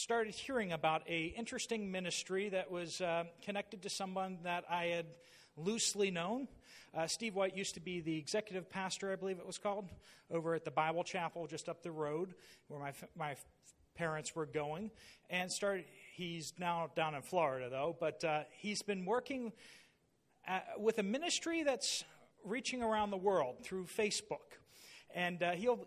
started hearing about a interesting ministry that was uh, connected to someone that I had loosely known. Uh, Steve White used to be the executive pastor, I believe it was called, over at the Bible Chapel just up the road where my my parents were going, and started. He's now down in Florida though, but uh, he's been working at, uh, with a ministry that's reaching around the world through Facebook, and uh, he'll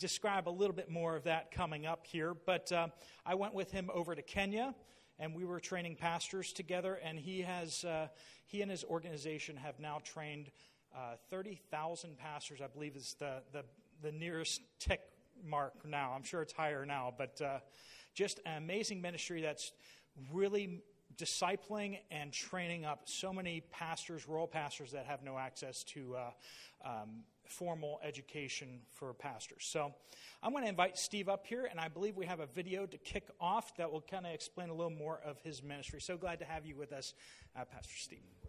describe a little bit more of that coming up here. But uh, I went with him over to Kenya, and we were training pastors together. And he has uh, he and his organization have now trained uh, thirty thousand pastors. I believe is the the the nearest tick mark now. I'm sure it's higher now, but uh, just an amazing ministry that's really discipling and training up so many pastors, rural pastors that have no access to uh, um, formal education for pastors. So I'm going to invite Steve up here, and I believe we have a video to kick off that will kind of explain a little more of his ministry. So glad to have you with us, uh, Pastor Steve.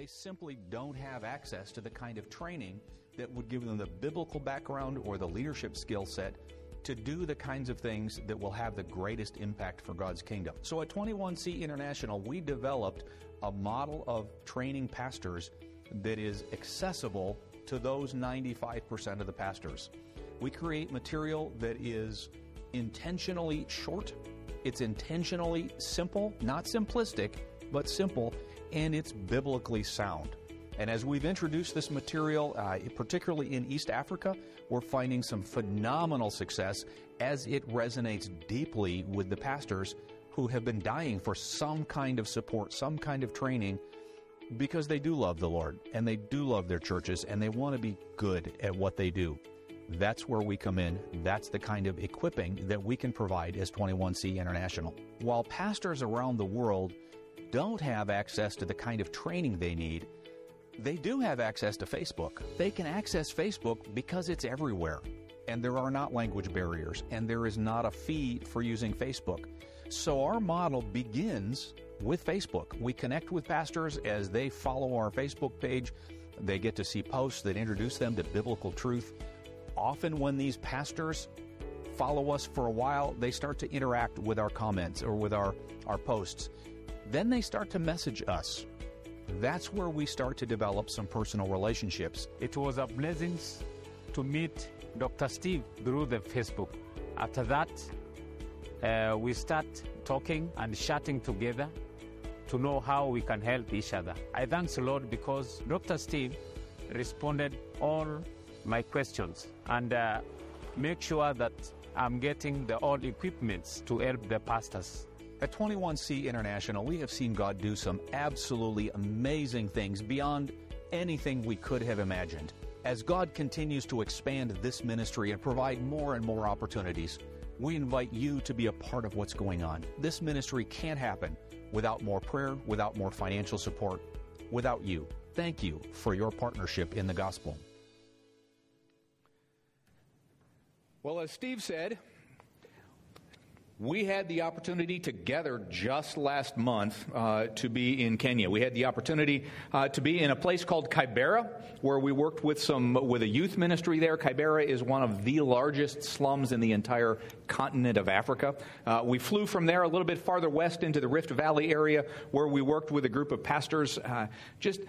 They simply don't have access to the kind of training that would give them the biblical background or the leadership skill set to do the kinds of things that will have the greatest impact for God's kingdom. So at 21C International, we developed a model of training pastors that is accessible to those 95% of the pastors. We create material that is intentionally short, it's intentionally simple, not simplistic, but simple, and it's biblically sound. And as we've introduced this material, uh, particularly in East Africa, we're finding some phenomenal success as it resonates deeply with the pastors who have been dying for some kind of support, some kind of training, because they do love the Lord and they do love their churches and they want to be good at what they do. That's where we come in. That's the kind of equipping that we can provide as 21C International. While pastors around the world don't have access to the kind of training they need, they do have access to Facebook. They can access Facebook because it's everywhere. And there are not language barriers, and there is not a fee for using Facebook. So our model begins with Facebook. We connect with pastors as they follow our Facebook page. They get to see posts that introduce them to biblical truth. Often, when these pastors follow us for a while, they start to interact with our comments or with our, our posts. Then they start to message us that's where we start to develop some personal relationships. It was a blessing to meet Dr. Steve through the Facebook. After that, uh, we start talking and chatting together to know how we can help each other. I thank the Lord because Dr. Steve responded all my questions and uh, make sure that I'm getting the all equipments to help the pastors. At 21C International, we have seen God do some absolutely amazing things beyond anything we could have imagined. As God continues to expand this ministry and provide more and more opportunities, we invite you to be a part of what's going on. This ministry can't happen without more prayer, without more financial support, without you. Thank you for your partnership in the gospel. Well, as Steve said, we had the opportunity together just last month uh, to be in Kenya. We had the opportunity uh, to be in a place called Kibera, where we worked with some with a youth ministry there. Kibera is one of the largest slums in the entire continent of Africa. Uh, we flew from there a little bit farther west into the Rift Valley area, where we worked with a group of pastors. Uh, just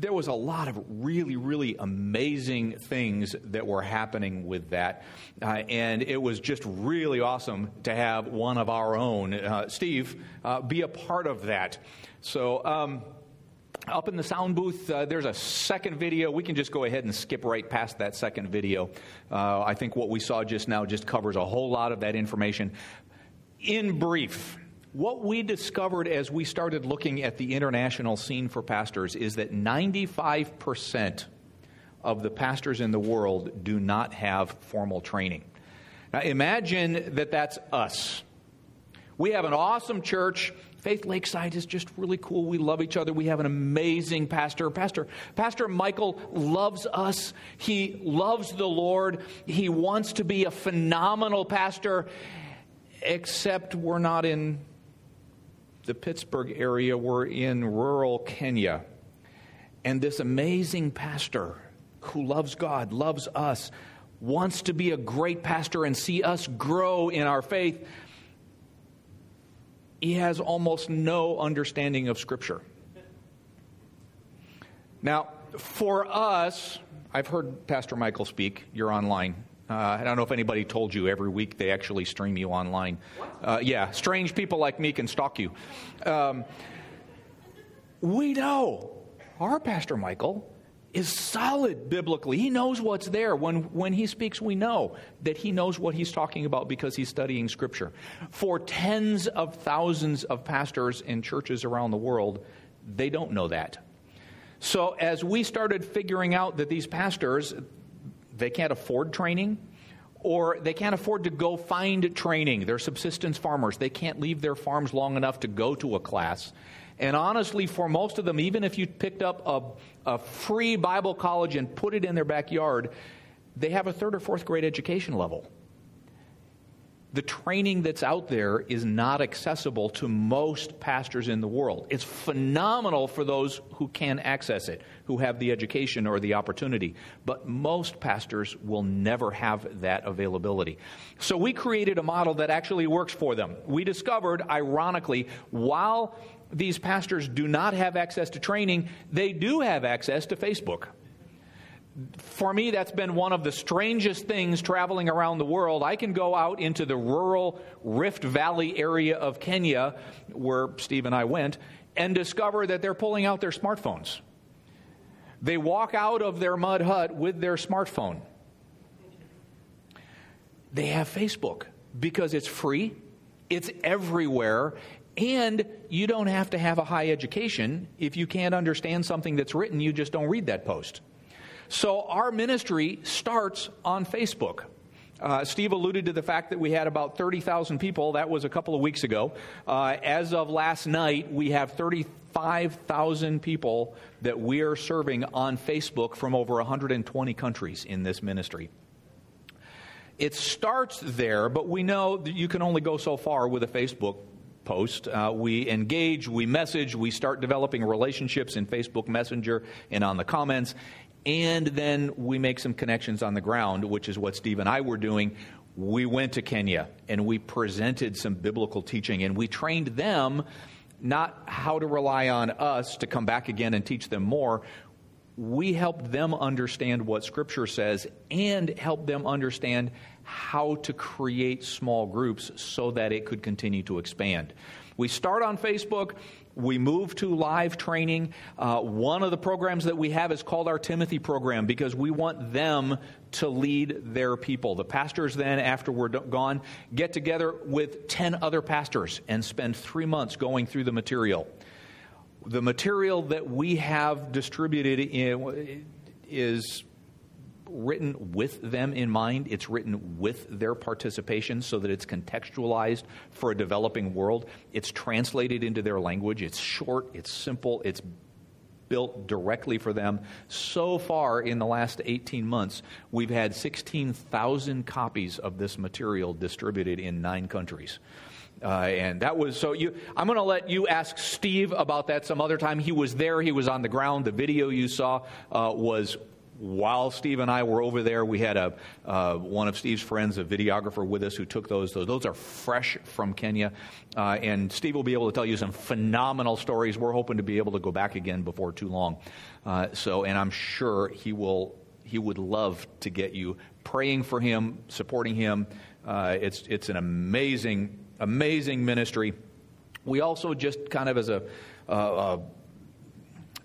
there was a lot of really, really amazing things that were happening with that. Uh, and it was just really awesome to have one of our own, uh, Steve, uh, be a part of that. So, um, up in the sound booth, uh, there's a second video. We can just go ahead and skip right past that second video. Uh, I think what we saw just now just covers a whole lot of that information. In brief, what we discovered as we started looking at the international scene for pastors is that 95% of the pastors in the world do not have formal training. Now, imagine that that's us. We have an awesome church. Faith Lakeside is just really cool. We love each other. We have an amazing pastor. Pastor Pastor Michael loves us. He loves the Lord. He wants to be a phenomenal pastor except we're not in the Pittsburgh area, we're in rural Kenya. And this amazing pastor who loves God, loves us, wants to be a great pastor and see us grow in our faith, he has almost no understanding of Scripture. Now, for us, I've heard Pastor Michael speak. You're online. Uh, I don't know if anybody told you every week they actually stream you online. Uh, yeah, strange people like me can stalk you. Um, we know our Pastor Michael is solid biblically. He knows what's there. When, when he speaks, we know that he knows what he's talking about because he's studying Scripture. For tens of thousands of pastors in churches around the world, they don't know that. So, as we started figuring out that these pastors, they can't afford training or they can't afford to go find training. They're subsistence farmers. They can't leave their farms long enough to go to a class. And honestly, for most of them, even if you picked up a, a free Bible college and put it in their backyard, they have a third or fourth grade education level the training that's out there is not accessible to most pastors in the world. It's phenomenal for those who can access it, who have the education or the opportunity, but most pastors will never have that availability. So we created a model that actually works for them. We discovered, ironically, while these pastors do not have access to training, they do have access to Facebook for me, that's been one of the strangest things traveling around the world. I can go out into the rural Rift Valley area of Kenya, where Steve and I went, and discover that they're pulling out their smartphones. They walk out of their mud hut with their smartphone. They have Facebook because it's free, it's everywhere, and you don't have to have a high education. If you can't understand something that's written, you just don't read that post. So our ministry starts on Facebook. Uh, Steve alluded to the fact that we had about 30,000 people. That was a couple of weeks ago. Uh, as of last night, we have 35,000 people that we are serving on Facebook from over 120 countries in this ministry. It starts there, but we know that you can only go so far with a Facebook post. Uh, we engage, we message, we start developing relationships in Facebook Messenger and on the comments and then we make some connections on the ground, which is what Steve and I were doing. We went to Kenya and we presented some biblical teaching and we trained them not how to rely on us to come back again and teach them more. We helped them understand what Scripture says and help them understand how to create small groups so that it could continue to expand. We start on Facebook. We move to live training. Uh, one of the programs that we have is called our Timothy program because we want them to lead their people. The pastors then, after we're gone, get together with 10 other pastors and spend three months going through the material. The material that we have distributed in, is written with them in mind. It's written with their participation so that it's contextualized for a developing world. It's translated into their language. It's short, it's simple, it's built directly for them. So far, in the last 18 months, we've had 16,000 copies of this material distributed in nine countries. Uh, and that was so you i'm going to let you ask steve about that some other time he was there he was on the ground the video you saw uh, was while Steve and I were over there, we had a, uh, one of Steve's friends, a videographer with us, who took those. Those, those are fresh from Kenya. Uh, and Steve will be able to tell you some phenomenal stories. We're hoping to be able to go back again before too long. Uh, so, and I'm sure he will. He would love to get you praying for him, supporting him. Uh, it's it's an amazing, amazing ministry. We also just kind of as a, a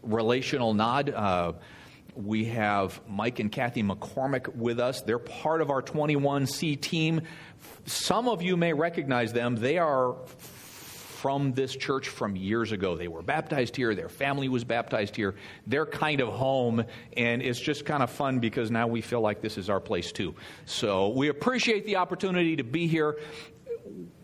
relational nod uh, we have Mike and Kathy McCormick with us. They're part of our 21C team. Some of you may recognize them. They are from this church from years ago. They were baptized here, their family was baptized here. They're kind of home, and it's just kind of fun because now we feel like this is our place too. So we appreciate the opportunity to be here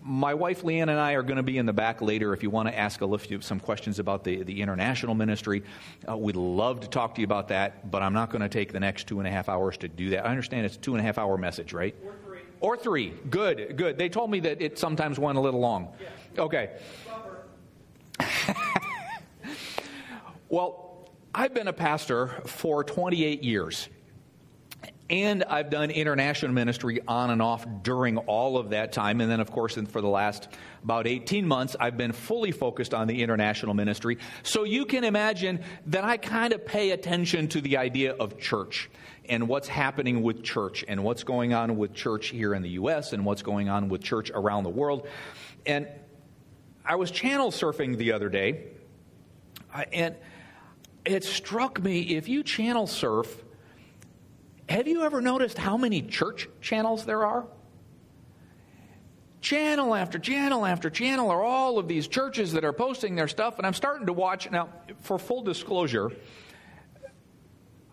my wife Leanne and I are going to be in the back later if you want to ask a few, some questions about the, the international ministry. Uh, we'd love to talk to you about that, but I'm not going to take the next two and a half hours to do that. I understand it's a two and a half hour message, right? Or three. Or three. Good, good. They told me that it sometimes went a little long. Yeah. Okay. well, I've been a pastor for 28 years. And I've done international ministry on and off during all of that time. And then, of course, for the last about 18 months, I've been fully focused on the international ministry. So you can imagine that I kind of pay attention to the idea of church and what's happening with church and what's going on with church here in the U.S. and what's going on with church around the world. And I was channel surfing the other day, uh, and it struck me if you channel surf, have you ever noticed how many church channels there are? Channel after channel after channel are all of these churches that are posting their stuff, and I'm starting to watch. Now, for full disclosure,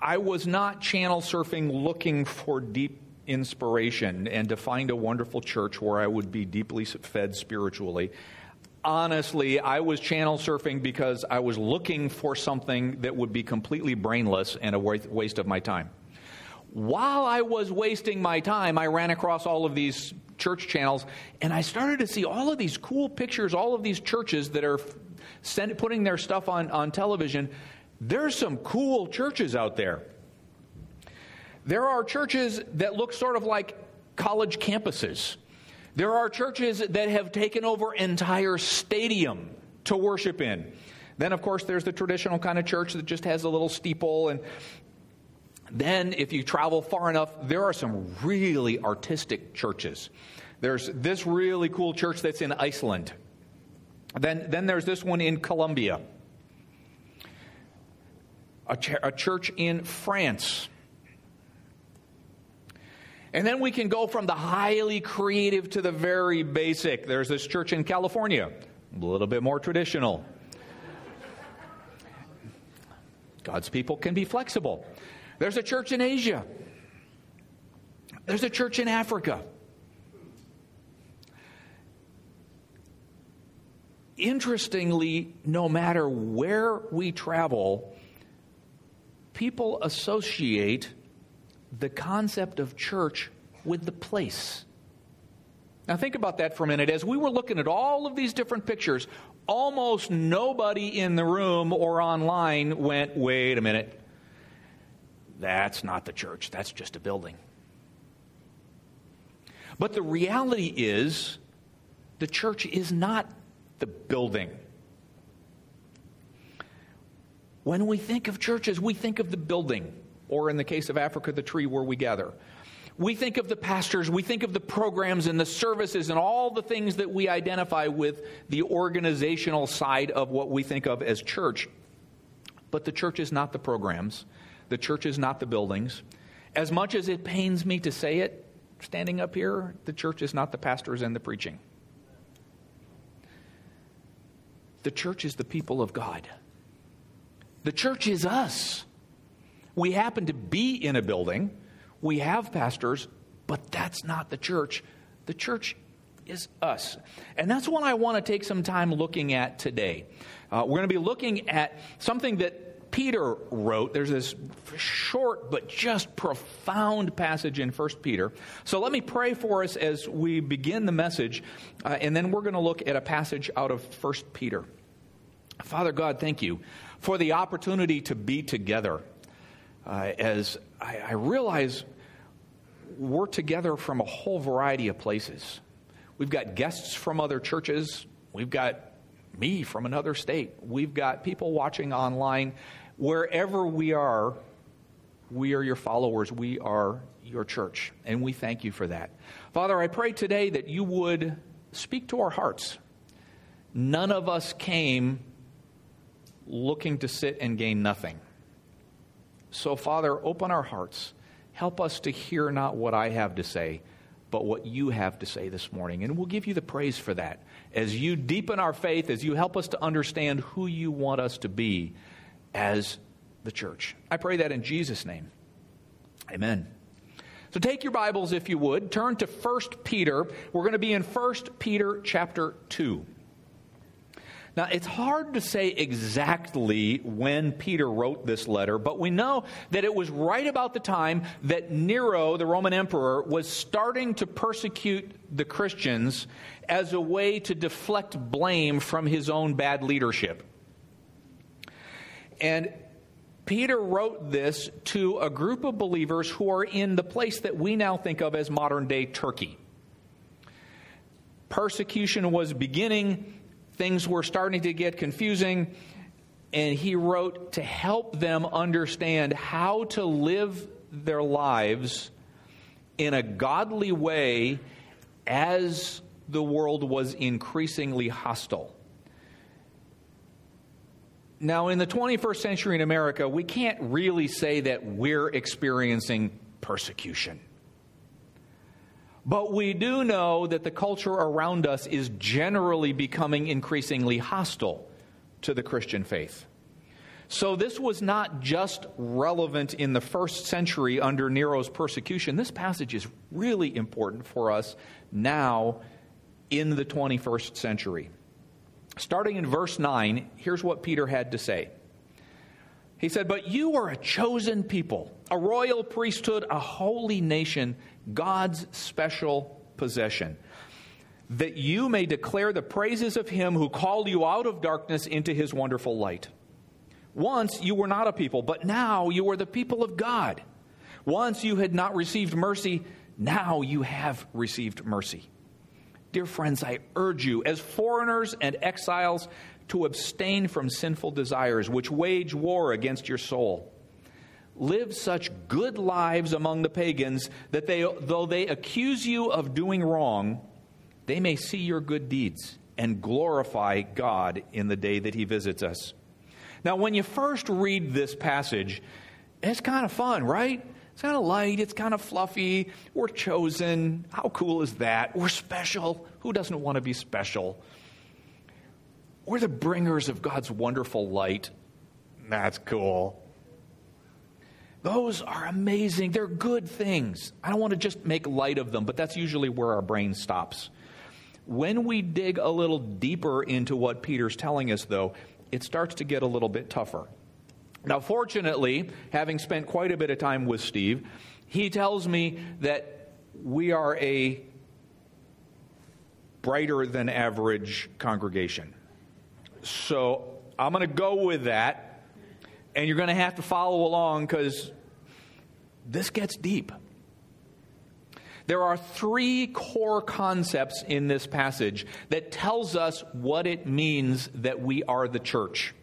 I was not channel surfing looking for deep inspiration and to find a wonderful church where I would be deeply fed spiritually. Honestly, I was channel surfing because I was looking for something that would be completely brainless and a waste of my time while I was wasting my time, I ran across all of these church channels and I started to see all of these cool pictures, all of these churches that are send, putting their stuff on, on television. There's some cool churches out there. There are churches that look sort of like college campuses. There are churches that have taken over entire stadium to worship in. Then, of course, there's the traditional kind of church that just has a little steeple and then, if you travel far enough, there are some really artistic churches. There's this really cool church that's in Iceland. Then, then there's this one in Colombia, a, ch- a church in France. And then we can go from the highly creative to the very basic. There's this church in California, a little bit more traditional. God's people can be flexible. There's a church in Asia. There's a church in Africa. Interestingly, no matter where we travel, people associate the concept of church with the place. Now, think about that for a minute. As we were looking at all of these different pictures, almost nobody in the room or online went, wait a minute, that's not the church, that's just a building. But the reality is, the church is not the building. When we think of churches, we think of the building, or in the case of Africa, the tree where we gather. We think of the pastors, we think of the programs and the services and all the things that we identify with the organizational side of what we think of as church. But the church is not the programs, the church is not the buildings. As much as it pains me to say it, standing up here, the church is not the pastors and the preaching. The church is the people of God. The church is us. We happen to be in a building, we have pastors, but that's not the church. The church is us. And that's what I want to take some time looking at today. Uh, we're going to be looking at something that Peter wrote. There's this short but just profound passage in 1 Peter. So let me pray for us as we begin the message, uh, and then we're going to look at a passage out of 1 Peter. Father God, thank you for the opportunity to be together. Uh, as I, I realize we're together from a whole variety of places. We've got guests from other churches. We've got me from another state. We've got people watching online wherever we are, we are your followers. We are your church. And we thank you for that. Father, I pray today that you would speak to our hearts. None of us came looking to sit and gain nothing. So, Father, open our hearts. Help us to hear not what I have to say, but what you have to say this morning. And we'll give you the praise for that. As you deepen our faith, as you help us to understand who you want us to be as the church. I pray that in Jesus' name. Amen. So take your Bibles, if you would, turn to 1 Peter. We're going to be in 1 Peter chapter 2. Now, it's hard to say exactly when Peter wrote this letter, but we know that it was right about the time that Nero, the Roman emperor, was starting to persecute the Christians as a way to deflect blame from his own bad leadership. And Peter wrote this to a group of believers who are in the place that we now think of as modern day Turkey. Persecution was beginning things were starting to get confusing, and he wrote to help them understand how to live their lives in a godly way as the world was increasingly hostile. Now, in the 21st century in America, we can't really say that we're experiencing persecution. But we do know that the culture around us is generally becoming increasingly hostile to the Christian faith. So, this was not just relevant in the first century under Nero's persecution. This passage is really important for us now in the 21st century. Starting in verse 9, here's what Peter had to say. He said, But you are a chosen people, a royal priesthood, a holy nation God's special possession, that you may declare the praises of him who called you out of darkness into his wonderful light. Once you were not a people, but now you are the people of God. Once you had not received mercy, now you have received mercy. Dear friends, I urge you, as foreigners and exiles, to abstain from sinful desires which wage war against your soul live such good lives among the pagans that they, though they accuse you of doing wrong, they may see your good deeds and glorify God in the day that He visits us. Now, when you first read this passage, it's kind of fun, right? It's kind of light, it's kind of fluffy. We're chosen. How cool is that? We're special. Who doesn't want to be special? We're the bringers of God's wonderful light. That's cool. Those are amazing. They're good things. I don't want to just make light of them, but that's usually where our brain stops. When we dig a little deeper into what Peter's telling us, though, it starts to get a little bit tougher. Now, fortunately, having spent quite a bit of time with Steve, he tells me that we are a brighter than average congregation. So I'm going to go with that, and you're going to have to follow along because this gets deep. There are three core concepts in this passage that tells us what it means that we are the church.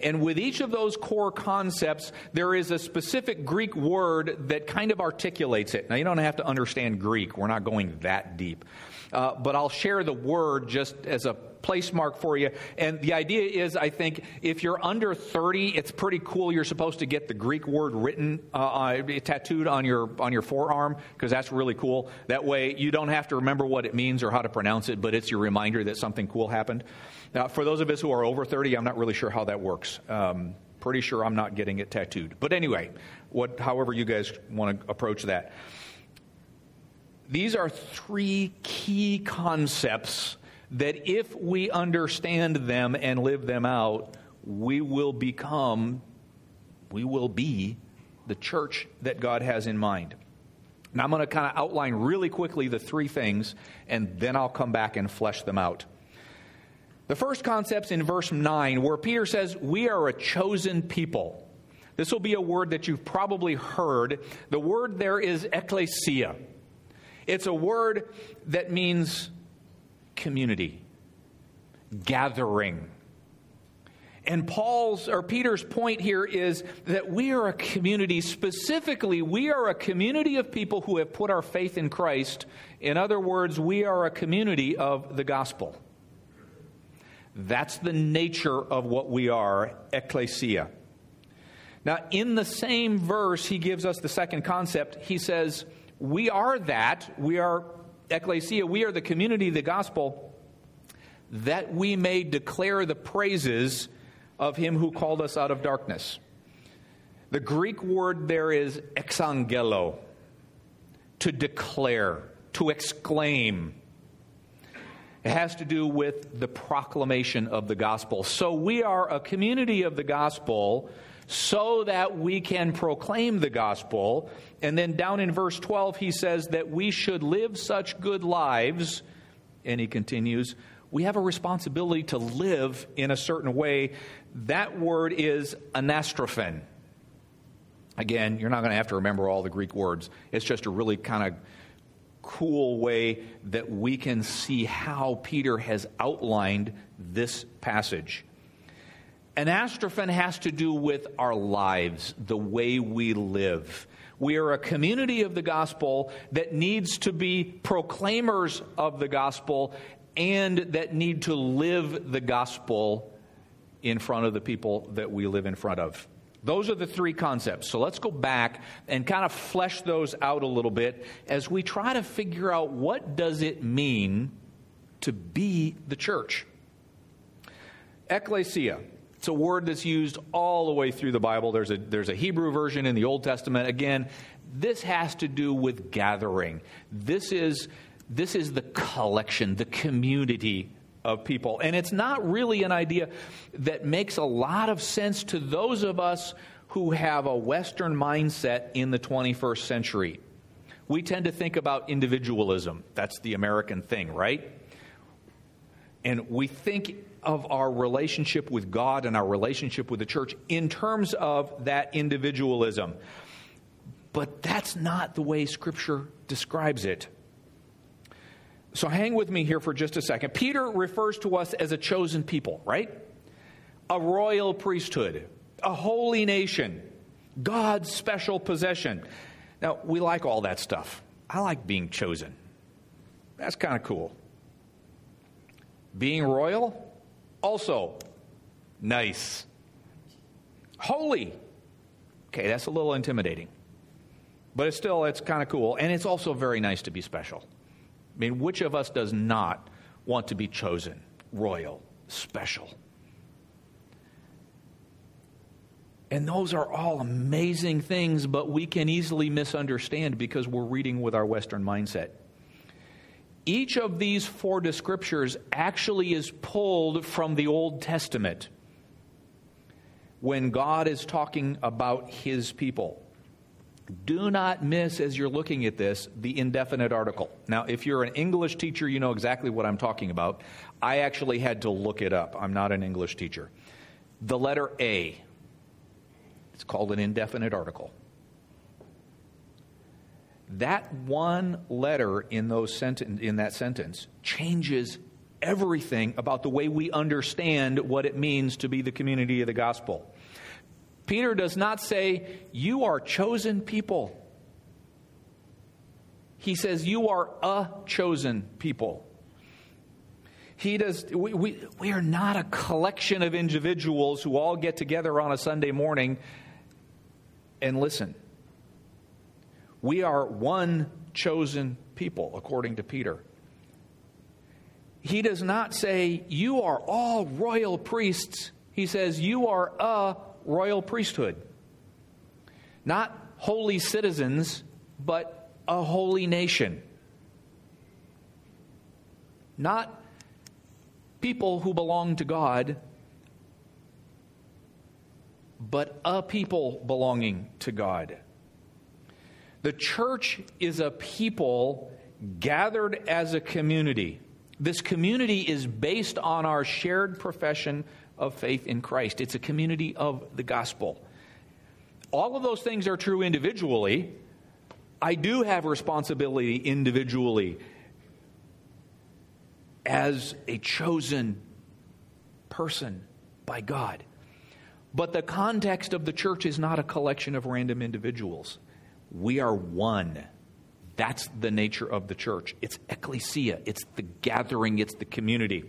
And with each of those core concepts, there is a specific Greek word that kind of articulates it. Now, you don't have to understand Greek, we're not going that deep. Uh, but I'll share the word just as a place mark for you. And the idea is, I think, if you're under 30, it's pretty cool. You're supposed to get the Greek word written, uh, uh, tattooed on your on your forearm, because that's really cool. That way, you don't have to remember what it means or how to pronounce it, but it's your reminder that something cool happened. Now, for those of us who are over 30, I'm not really sure how that works. Um, pretty sure I'm not getting it tattooed. But anyway, what, however you guys want to approach that. These are three key concepts that if we understand them and live them out, we will become, we will be the church that God has in mind. Now, I'm going to kind of outline really quickly the three things, and then I'll come back and flesh them out. The first concept's in verse 9, where Peter says, We are a chosen people. This will be a word that you've probably heard. The word there is ecclesia. It's a word that means community, gathering. And Paul's or Peter's point here is that we are a community, specifically, we are a community of people who have put our faith in Christ. In other words, we are a community of the gospel. That's the nature of what we are, ecclesia. Now, in the same verse, he gives us the second concept. He says, we are that. We are ecclesia. We are the community of the gospel that we may declare the praises of him who called us out of darkness. The Greek word there is exangelo, to declare, to exclaim. It has to do with the proclamation of the gospel. So we are a community of the gospel so that we can proclaim the gospel. And then down in verse 12, he says that we should live such good lives. And he continues, we have a responsibility to live in a certain way. That word is anastrophen. Again, you're not going to have to remember all the Greek words. It's just a really kind of cool way that we can see how Peter has outlined this passage. Anastrophen has to do with our lives, the way we live. We are a community of the gospel that needs to be proclaimers of the gospel and that need to live the gospel in front of the people that we live in front of. Those are the three concepts. So let's go back and kind of flesh those out a little bit as we try to figure out what does it mean to be the church. Ecclesia. It's a word that's used all the way through the Bible. There's a, there's a Hebrew version in the Old Testament. Again, this has to do with gathering. This is this is the collection, the community of people. And it's not really an idea that makes a lot of sense to those of us who have a Western mindset in the 21st century. We tend to think about individualism. That's the American thing, right? And we think of our relationship with God and our relationship with the church in terms of that individualism. But that's not the way Scripture describes it. So hang with me here for just a second. Peter refers to us as a chosen people, right? A royal priesthood, a holy nation, God's special possession. Now, we like all that stuff. I like being chosen. That's kind of cool. Being royal, also nice. Holy, okay, that's a little intimidating. But it's still, it's kind of cool. And it's also very nice to be special. I mean, which of us does not want to be chosen, royal, special? And those are all amazing things, but we can easily misunderstand because we're reading with our Western mindset. Each of these four descriptors actually is pulled from the Old Testament when God is talking about his people. Do not miss, as you're looking at this, the indefinite article. Now, if you're an English teacher, you know exactly what I'm talking about. I actually had to look it up. I'm not an English teacher. The letter A, it's called an indefinite article. That one letter in, those senten- in that sentence changes everything about the way we understand what it means to be the community of the gospel. Peter does not say, You are chosen people. He says, You are a chosen people. He does, we, we, we are not a collection of individuals who all get together on a Sunday morning and listen. We are one chosen people, according to Peter. He does not say, You are all royal priests. He says, You are a royal priesthood. Not holy citizens, but a holy nation. Not people who belong to God, but a people belonging to God. The church is a people gathered as a community. This community is based on our shared profession of faith in Christ. It's a community of the gospel. All of those things are true individually. I do have responsibility individually as a chosen person by God. But the context of the church is not a collection of random individuals. We are one. That's the nature of the church. It's ecclesia, it's the gathering, it's the community.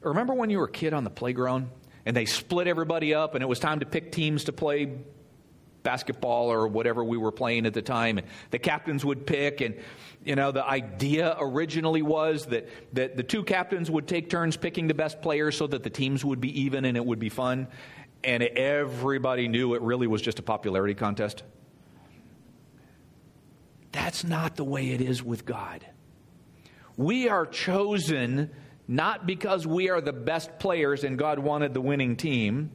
Remember when you were a kid on the playground and they split everybody up and it was time to pick teams to play basketball or whatever we were playing at the time. And the captains would pick, and you know, the idea originally was that, that the two captains would take turns picking the best players so that the teams would be even and it would be fun. And everybody knew it really was just a popularity contest. That's not the way it is with God. We are chosen not because we are the best players and God wanted the winning team,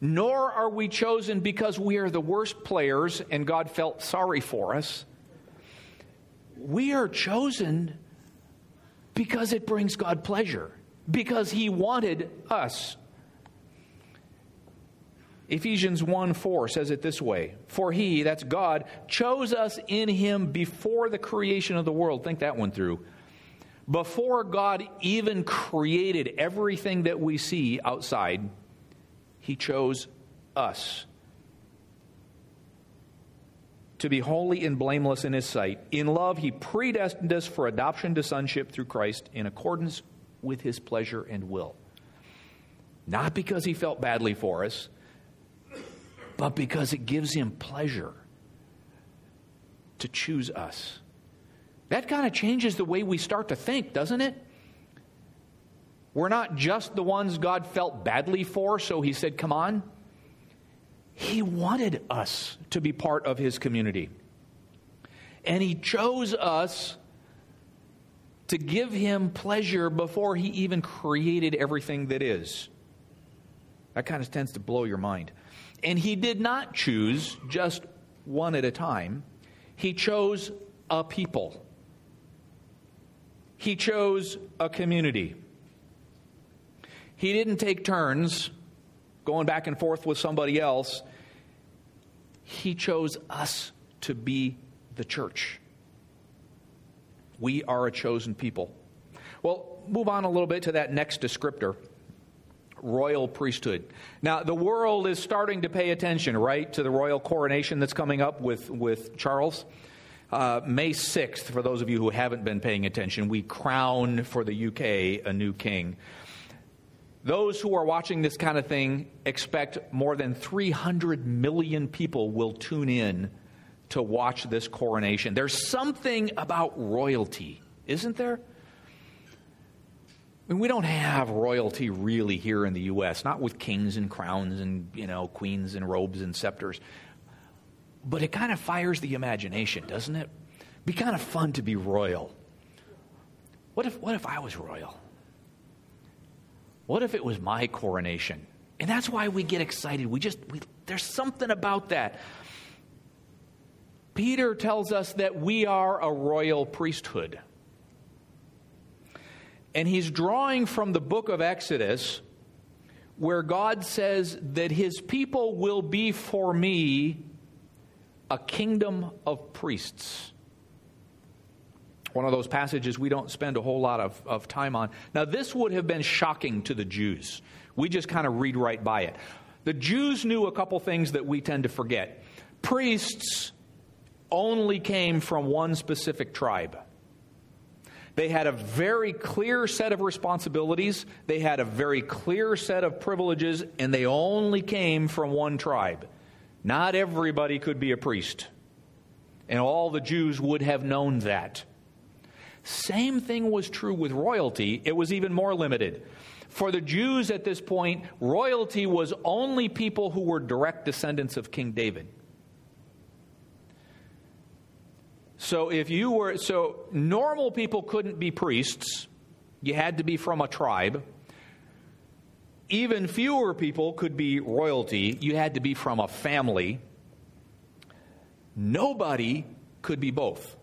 nor are we chosen because we are the worst players and God felt sorry for us. We are chosen because it brings God pleasure, because He wanted us. Ephesians 1 4 says it this way For He, that's God, chose us in Him before the creation of the world. Think that one through before God even created everything that we see outside, He chose us to be holy and blameless in His sight. In love, He predestined us for adoption to sonship through Christ in accordance with His pleasure and will. Not because He felt badly for us, but because it gives Him pleasure to choose us. That kind of changes the way we start to think, doesn't it? We're not just the ones God felt badly for, so He said, Come on. He wanted us to be part of His community. And He chose us to give Him pleasure before He even created everything that is. That kind of tends to blow your mind. And He did not choose just one at a time, He chose a people. He chose a community. He didn't take turns going back and forth with somebody else. He chose us to be the church. We are a chosen people. Well, move on a little bit to that next descriptor royal priesthood. Now, the world is starting to pay attention, right, to the royal coronation that's coming up with, with Charles. Uh, May 6th, for those of you who haven't been paying attention, we crown for the UK a new king. Those who are watching this kind of thing expect more than 300 million people will tune in to watch this coronation. There's something about royalty, isn't there? I mean, we don't have royalty really here in the U.S., not with kings and crowns and, you know, queens and robes and scepters but it kind of fires the imagination, doesn't it? It'd be kind of fun to be royal. What if, what if I was royal? What if it was my coronation? And that's why we get excited. We just, we, there's something about that. Peter tells us that we are a royal priesthood. And he's drawing from the book of Exodus, where God says that his people will be for me a kingdom of priests. One of those passages we don't spend a whole lot of, of time on. Now, this would have been shocking to the Jews. We just kind of read right by it. The Jews knew a couple things that we tend to forget. Priests only came from one specific tribe. They had a very clear set of responsibilities, they had a very clear set of privileges, and they only came from one tribe. Not everybody could be a priest. And all the Jews would have known that. Same thing was true with royalty, it was even more limited. For the Jews at this point, royalty was only people who were direct descendants of King David. So if you were so normal people couldn't be priests, you had to be from a tribe even fewer people could be royalty. You had to be from a family. Nobody could be both.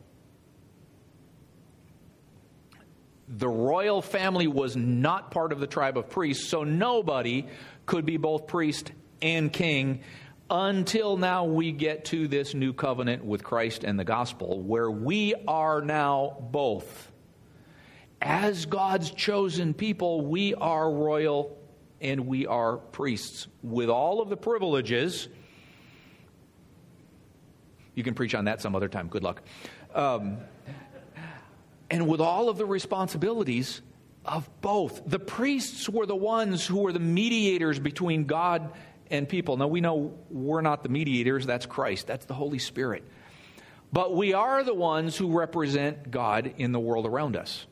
The royal family was not part of the tribe of priests, so nobody could be both priest and king until now we get to this new covenant with Christ and the gospel, where we are now both. As God's chosen people, we are royal and we are priests with all of the privileges. You can preach on that some other time. Good luck. Um, and with all of the responsibilities of both. The priests were the ones who were the mediators between God and people. Now, we know we're not the mediators, that's Christ, that's the Holy Spirit. But we are the ones who represent God in the world around us.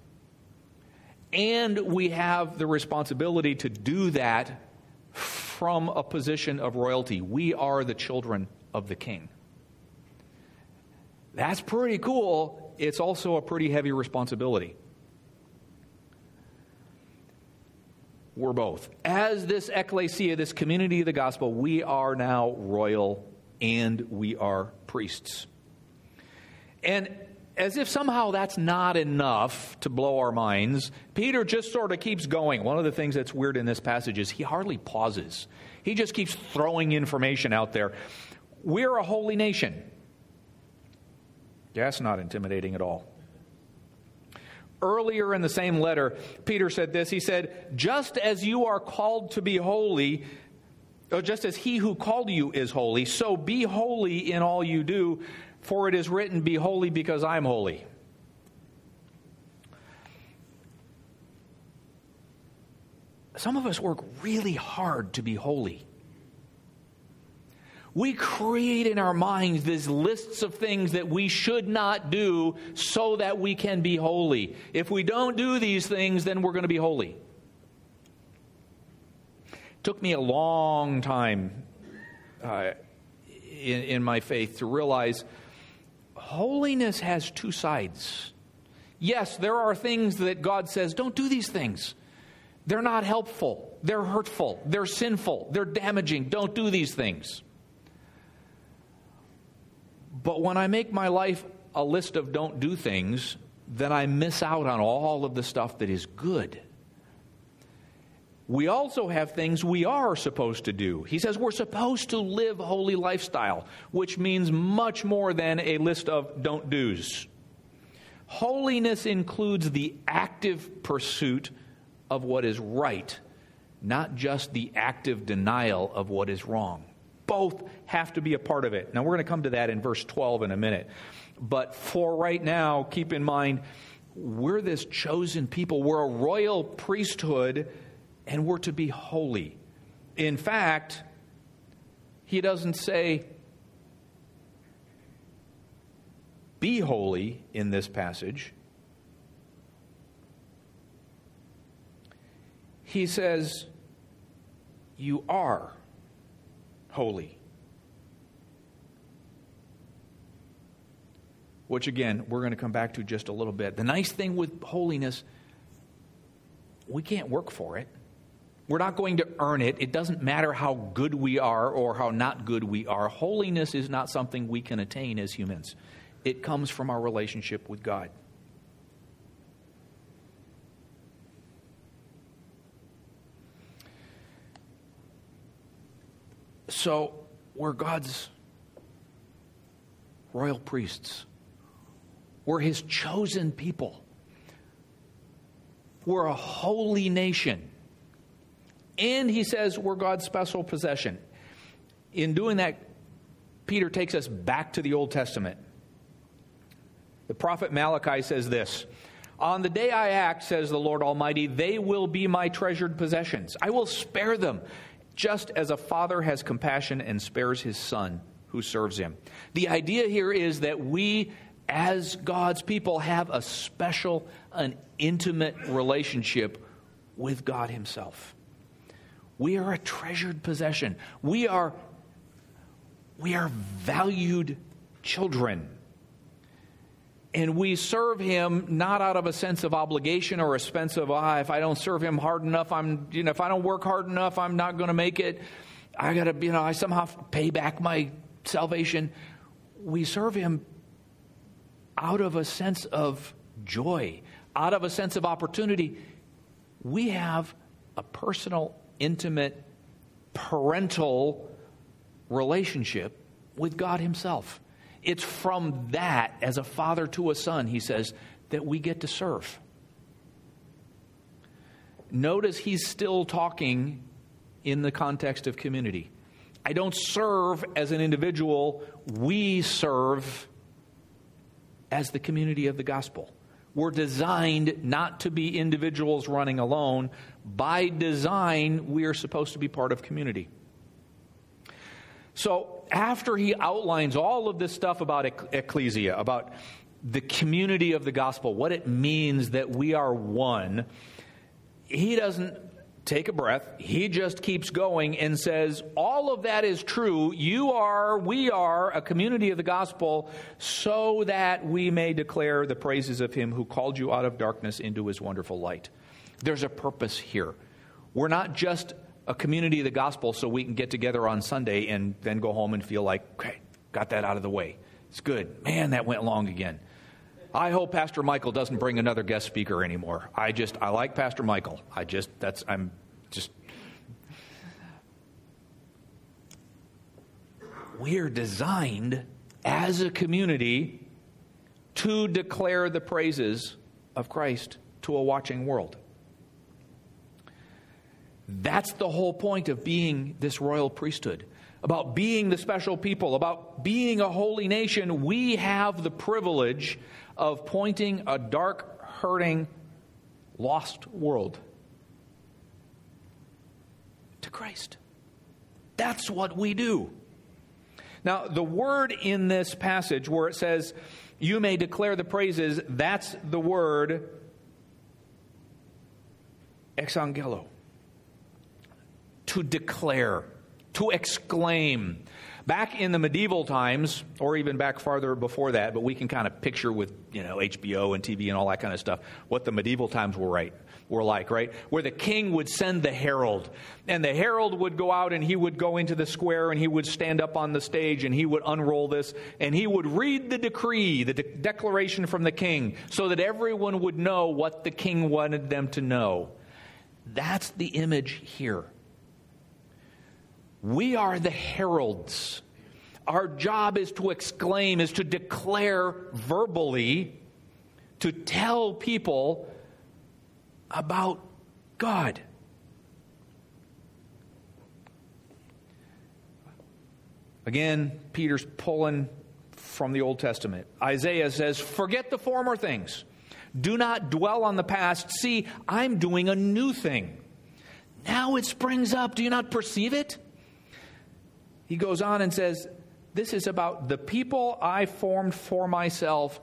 And we have the responsibility to do that from a position of royalty. We are the children of the king. That's pretty cool. It's also a pretty heavy responsibility. We're both. As this ecclesia, this community of the gospel, we are now royal and we are priests. And as if somehow that's not enough to blow our minds, Peter just sort of keeps going. One of the things that's weird in this passage is he hardly pauses, he just keeps throwing information out there. We're a holy nation. That's not intimidating at all. Earlier in the same letter, Peter said this. He said, Just as you are called to be holy, or just as he who called you is holy, so be holy in all you do, for it is written, Be holy because I'm holy. Some of us work really hard to be holy. We create in our minds these lists of things that we should not do so that we can be holy. If we don't do these things, then we're going to be holy. It took me a long time uh, in, in my faith to realize holiness has two sides. Yes, there are things that God says, don't do these things. They're not helpful. They're hurtful. They're sinful. They're damaging. Don't do these things. But when I make my life a list of don't do things, then I miss out on all of the stuff that is good. We also have things we are supposed to do. He says we're supposed to live holy lifestyle, which means much more than a list of don't do's. Holiness includes the active pursuit of what is right, not just the active denial of what is wrong. Both have to be a part of it. Now, we're going to come to that in verse 12 in a minute. But for right now, keep in mind, we're this chosen people. We're a royal priesthood and we're to be holy. In fact, he doesn't say, be holy in this passage. He says, you are holy. Which, again, we're going to come back to just a little bit. The nice thing with holiness, we can't work for it. We're not going to earn it. It doesn't matter how good we are or how not good we are. Holiness is not something we can attain as humans, it comes from our relationship with God. So, we're God's royal priests. We're his chosen people. We're a holy nation. And he says we're God's special possession. In doing that, Peter takes us back to the Old Testament. The prophet Malachi says this On the day I act, says the Lord Almighty, they will be my treasured possessions. I will spare them, just as a father has compassion and spares his son who serves him. The idea here is that we, as God's people, have a special, an intimate relationship with God Himself. We are a treasured possession. We are, we are valued children. And we serve him not out of a sense of obligation or a sense of, ah, if I don't serve him hard enough, I'm, you know, if I don't work hard enough, I'm not going to make it. I got to, you know, I somehow pay back my salvation. We serve him out of a sense of joy, out of a sense of opportunity. We have a personal intimate parental relationship with God Himself. It's from that, as a father to a son, he says, that we get to serve. Notice he's still talking in the context of community. I don't serve as an individual, we serve as the community of the gospel. We're designed not to be individuals running alone. By design, we are supposed to be part of community. So, after he outlines all of this stuff about ecclesia, about the community of the gospel, what it means that we are one, he doesn't take a breath. He just keeps going and says, All of that is true. You are, we are a community of the gospel so that we may declare the praises of him who called you out of darkness into his wonderful light. There's a purpose here. We're not just a community of the gospel so we can get together on Sunday and then go home and feel like, okay, got that out of the way. It's good. Man, that went long again. I hope Pastor Michael doesn't bring another guest speaker anymore. I just, I like Pastor Michael. I just, that's, I'm just. We're designed as a community to declare the praises of Christ to a watching world. That's the whole point of being this royal priesthood, about being the special people, about being a holy nation. We have the privilege of pointing a dark, hurting, lost world to Christ. That's what we do. Now, the word in this passage where it says, You may declare the praises, that's the word exangelo to declare, to exclaim. Back in the medieval times, or even back farther before that, but we can kind of picture with you know HBO and TV and all that kind of stuff what the medieval times were right were like, right? Where the king would send the herald, and the herald would go out and he would go into the square and he would stand up on the stage and he would unroll this and he would read the decree, the de- declaration from the king, so that everyone would know what the king wanted them to know. That's the image here. We are the heralds. Our job is to exclaim, is to declare verbally, to tell people about God. Again, Peter's pulling from the Old Testament. Isaiah says, Forget the former things. Do not dwell on the past. See, I'm doing a new thing. Now it springs up. Do you not perceive it? He goes on and says, This is about the people I formed for myself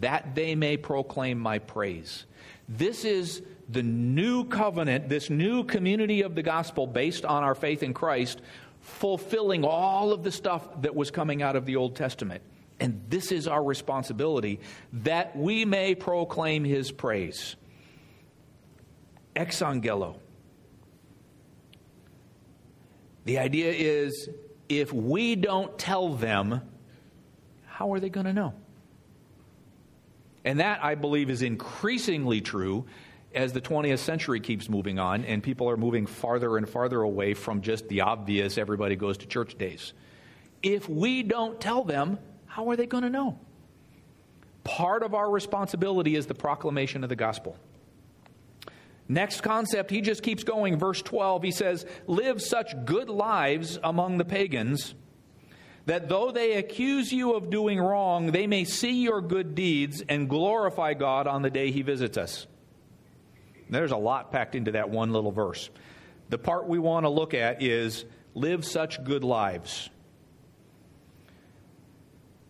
that they may proclaim my praise. This is the new covenant, this new community of the gospel based on our faith in Christ, fulfilling all of the stuff that was coming out of the Old Testament. And this is our responsibility that we may proclaim his praise. Exangelo. The idea is if we don't tell them, how are they going to know? And that, I believe, is increasingly true as the 20th century keeps moving on and people are moving farther and farther away from just the obvious everybody goes to church days. If we don't tell them, how are they going to know? Part of our responsibility is the proclamation of the gospel. Next concept, he just keeps going. Verse 12, he says, Live such good lives among the pagans that though they accuse you of doing wrong, they may see your good deeds and glorify God on the day he visits us. There's a lot packed into that one little verse. The part we want to look at is live such good lives.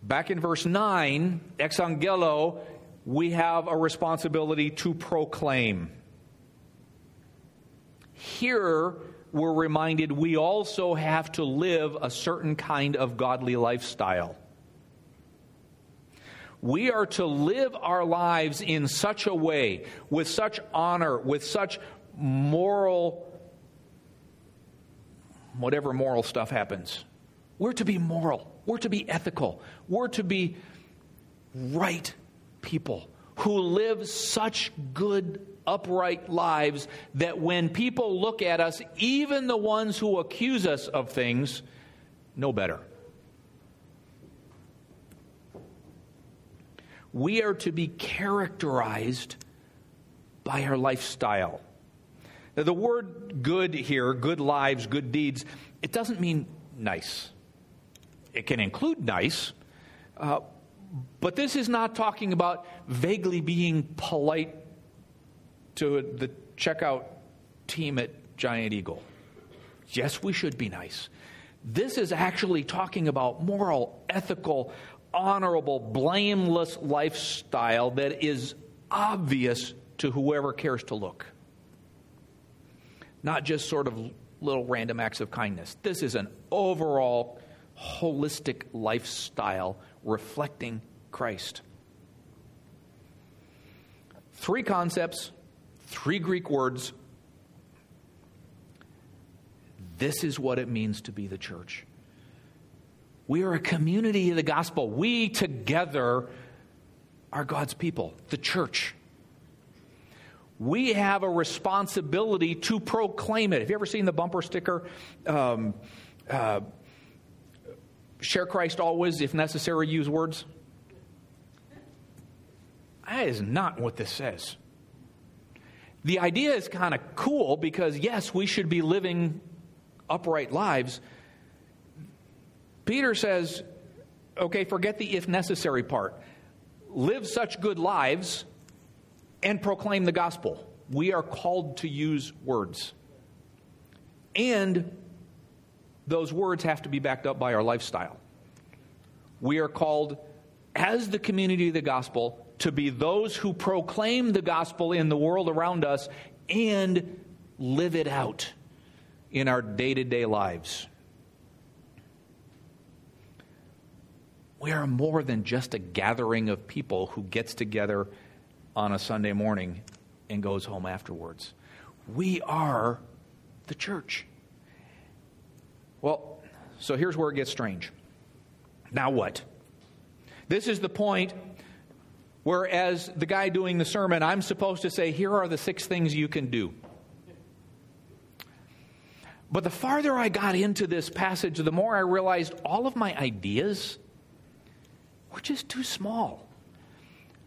Back in verse 9, exangelo, we have a responsibility to proclaim. Here, we're reminded we also have to live a certain kind of godly lifestyle. We are to live our lives in such a way, with such honor, with such moral, whatever moral stuff happens. We're to be moral. We're to be ethical. We're to be right people who live such good upright lives that when people look at us, even the ones who accuse us of things, know better. We are to be characterized by our lifestyle. Now, the word good here, good lives, good deeds, it doesn't mean nice. It can include nice, uh, but this is not talking about vaguely being polite to the checkout team at Giant Eagle. Yes, we should be nice. This is actually talking about moral, ethical, honorable, blameless lifestyle that is obvious to whoever cares to look. Not just sort of little random acts of kindness. This is an overall holistic lifestyle reflecting Christ. Three concepts, three Greek words. This is what it means to be the church. We are a community of the gospel. We together are God's people, the church. We have a responsibility to proclaim it. Have you ever seen the bumper sticker? Um, uh, share Christ always, if necessary, use words. That is not what this says. The idea is kind of cool because, yes, we should be living upright lives. Peter says, okay, forget the if necessary part. Live such good lives and proclaim the gospel. We are called to use words. And those words have to be backed up by our lifestyle. We are called, as the community of the gospel, to be those who proclaim the gospel in the world around us and live it out in our day to day lives. We are more than just a gathering of people who gets together on a Sunday morning and goes home afterwards. We are the church. Well, so here's where it gets strange. Now what? This is the point where, as the guy doing the sermon, I'm supposed to say, here are the six things you can do. But the farther I got into this passage, the more I realized all of my ideas were just too small.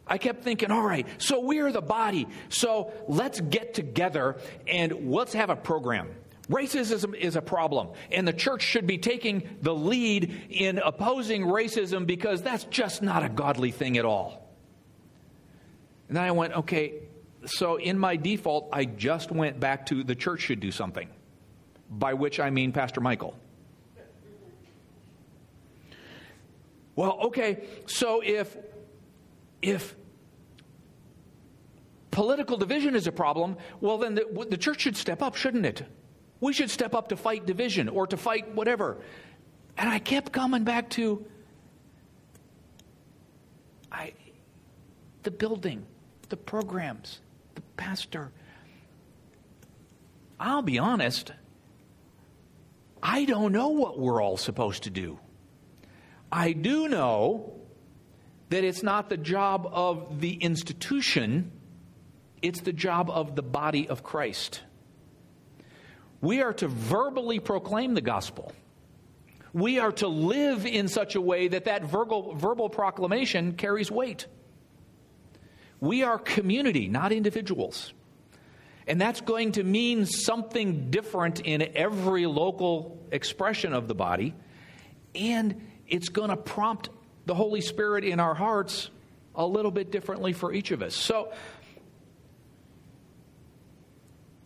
I kept thinking, all right, so we're the body, so let's get together and let's have a program. Racism is a problem, and the church should be taking the lead in opposing racism because that's just not a godly thing at all. And then I went, okay, so in my default, I just went back to the church should do something, by which I mean Pastor Michael. Well, okay, so if if political division is a problem, well, then the, the church should step up, shouldn't it? We should step up to fight division or to fight whatever. And I kept coming back to I, the building, the programs, the pastor. I'll be honest, I don't know what we're all supposed to do. I do know that it's not the job of the institution, it's the job of the body of Christ. We are to verbally proclaim the gospel. We are to live in such a way that that verbal, verbal proclamation carries weight. We are community, not individuals. And that's going to mean something different in every local expression of the body. And it's going to prompt the Holy Spirit in our hearts a little bit differently for each of us. So,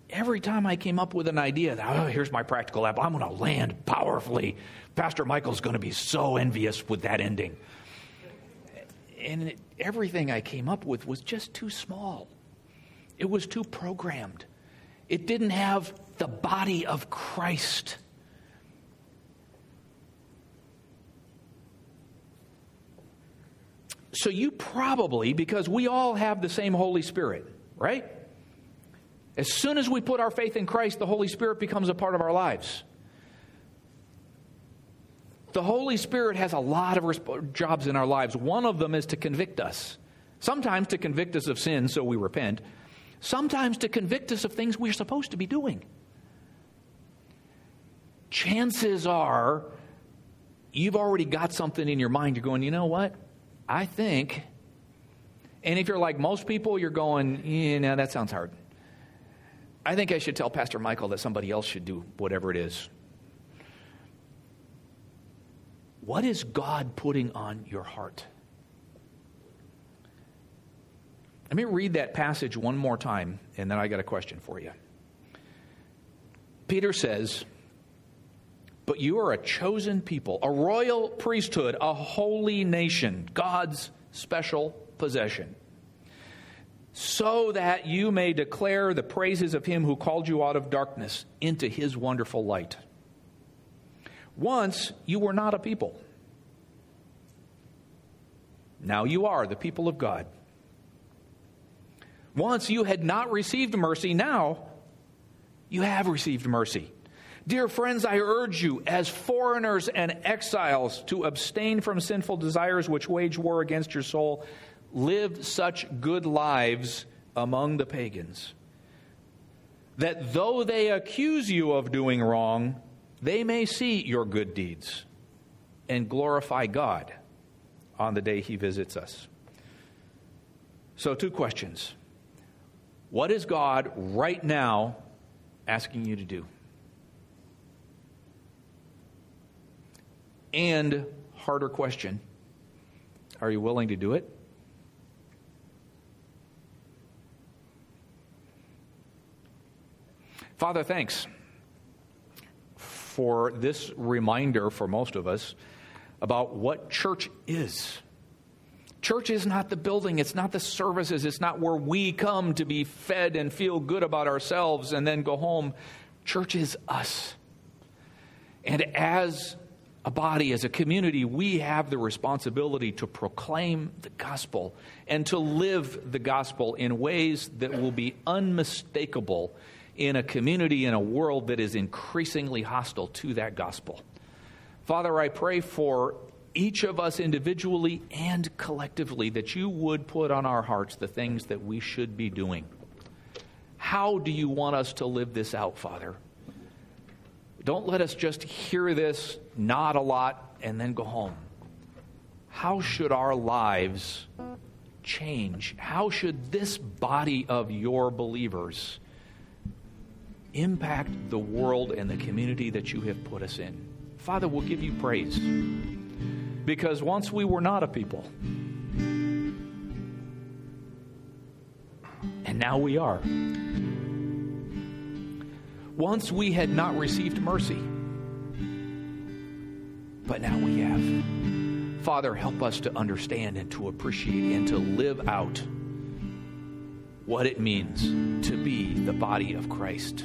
every time I came up with an idea oh, here's my practical app, I'm going to land powerfully. Pastor Michael's going to be so envious with that ending. And it, everything I came up with was just too small, it was too programmed. It didn't have the body of Christ. So, you probably, because we all have the same Holy Spirit, right? As soon as we put our faith in Christ, the Holy Spirit becomes a part of our lives. The Holy Spirit has a lot of resp- jobs in our lives. One of them is to convict us. Sometimes to convict us of sin so we repent, sometimes to convict us of things we're supposed to be doing. Chances are you've already got something in your mind. You're going, you know what? I think. And if you're like most people, you're going, yeah, no, that sounds hard. I think I should tell Pastor Michael that somebody else should do whatever it is. What is God putting on your heart? Let me read that passage one more time, and then I got a question for you. Peter says, But you are a chosen people, a royal priesthood, a holy nation, God's special possession, so that you may declare the praises of him who called you out of darkness into his wonderful light. Once you were not a people. Now you are the people of God. Once you had not received mercy, now you have received mercy. Dear friends, I urge you, as foreigners and exiles, to abstain from sinful desires which wage war against your soul. Live such good lives among the pagans, that though they accuse you of doing wrong, they may see your good deeds and glorify God on the day he visits us. So, two questions. What is God right now asking you to do? And, harder question, are you willing to do it? Father, thanks for this reminder for most of us about what church is. Church is not the building, it's not the services, it's not where we come to be fed and feel good about ourselves and then go home. Church is us. And as a body, as a community, we have the responsibility to proclaim the gospel and to live the gospel in ways that will be unmistakable in a community, in a world that is increasingly hostile to that gospel. Father, I pray for each of us individually and collectively that you would put on our hearts the things that we should be doing. How do you want us to live this out, Father? Don't let us just hear this, nod a lot, and then go home. How should our lives change? How should this body of your believers impact the world and the community that you have put us in? Father, we'll give you praise. Because once we were not a people, and now we are. Once we had not received mercy, but now we have. Father, help us to understand and to appreciate and to live out what it means to be the body of Christ.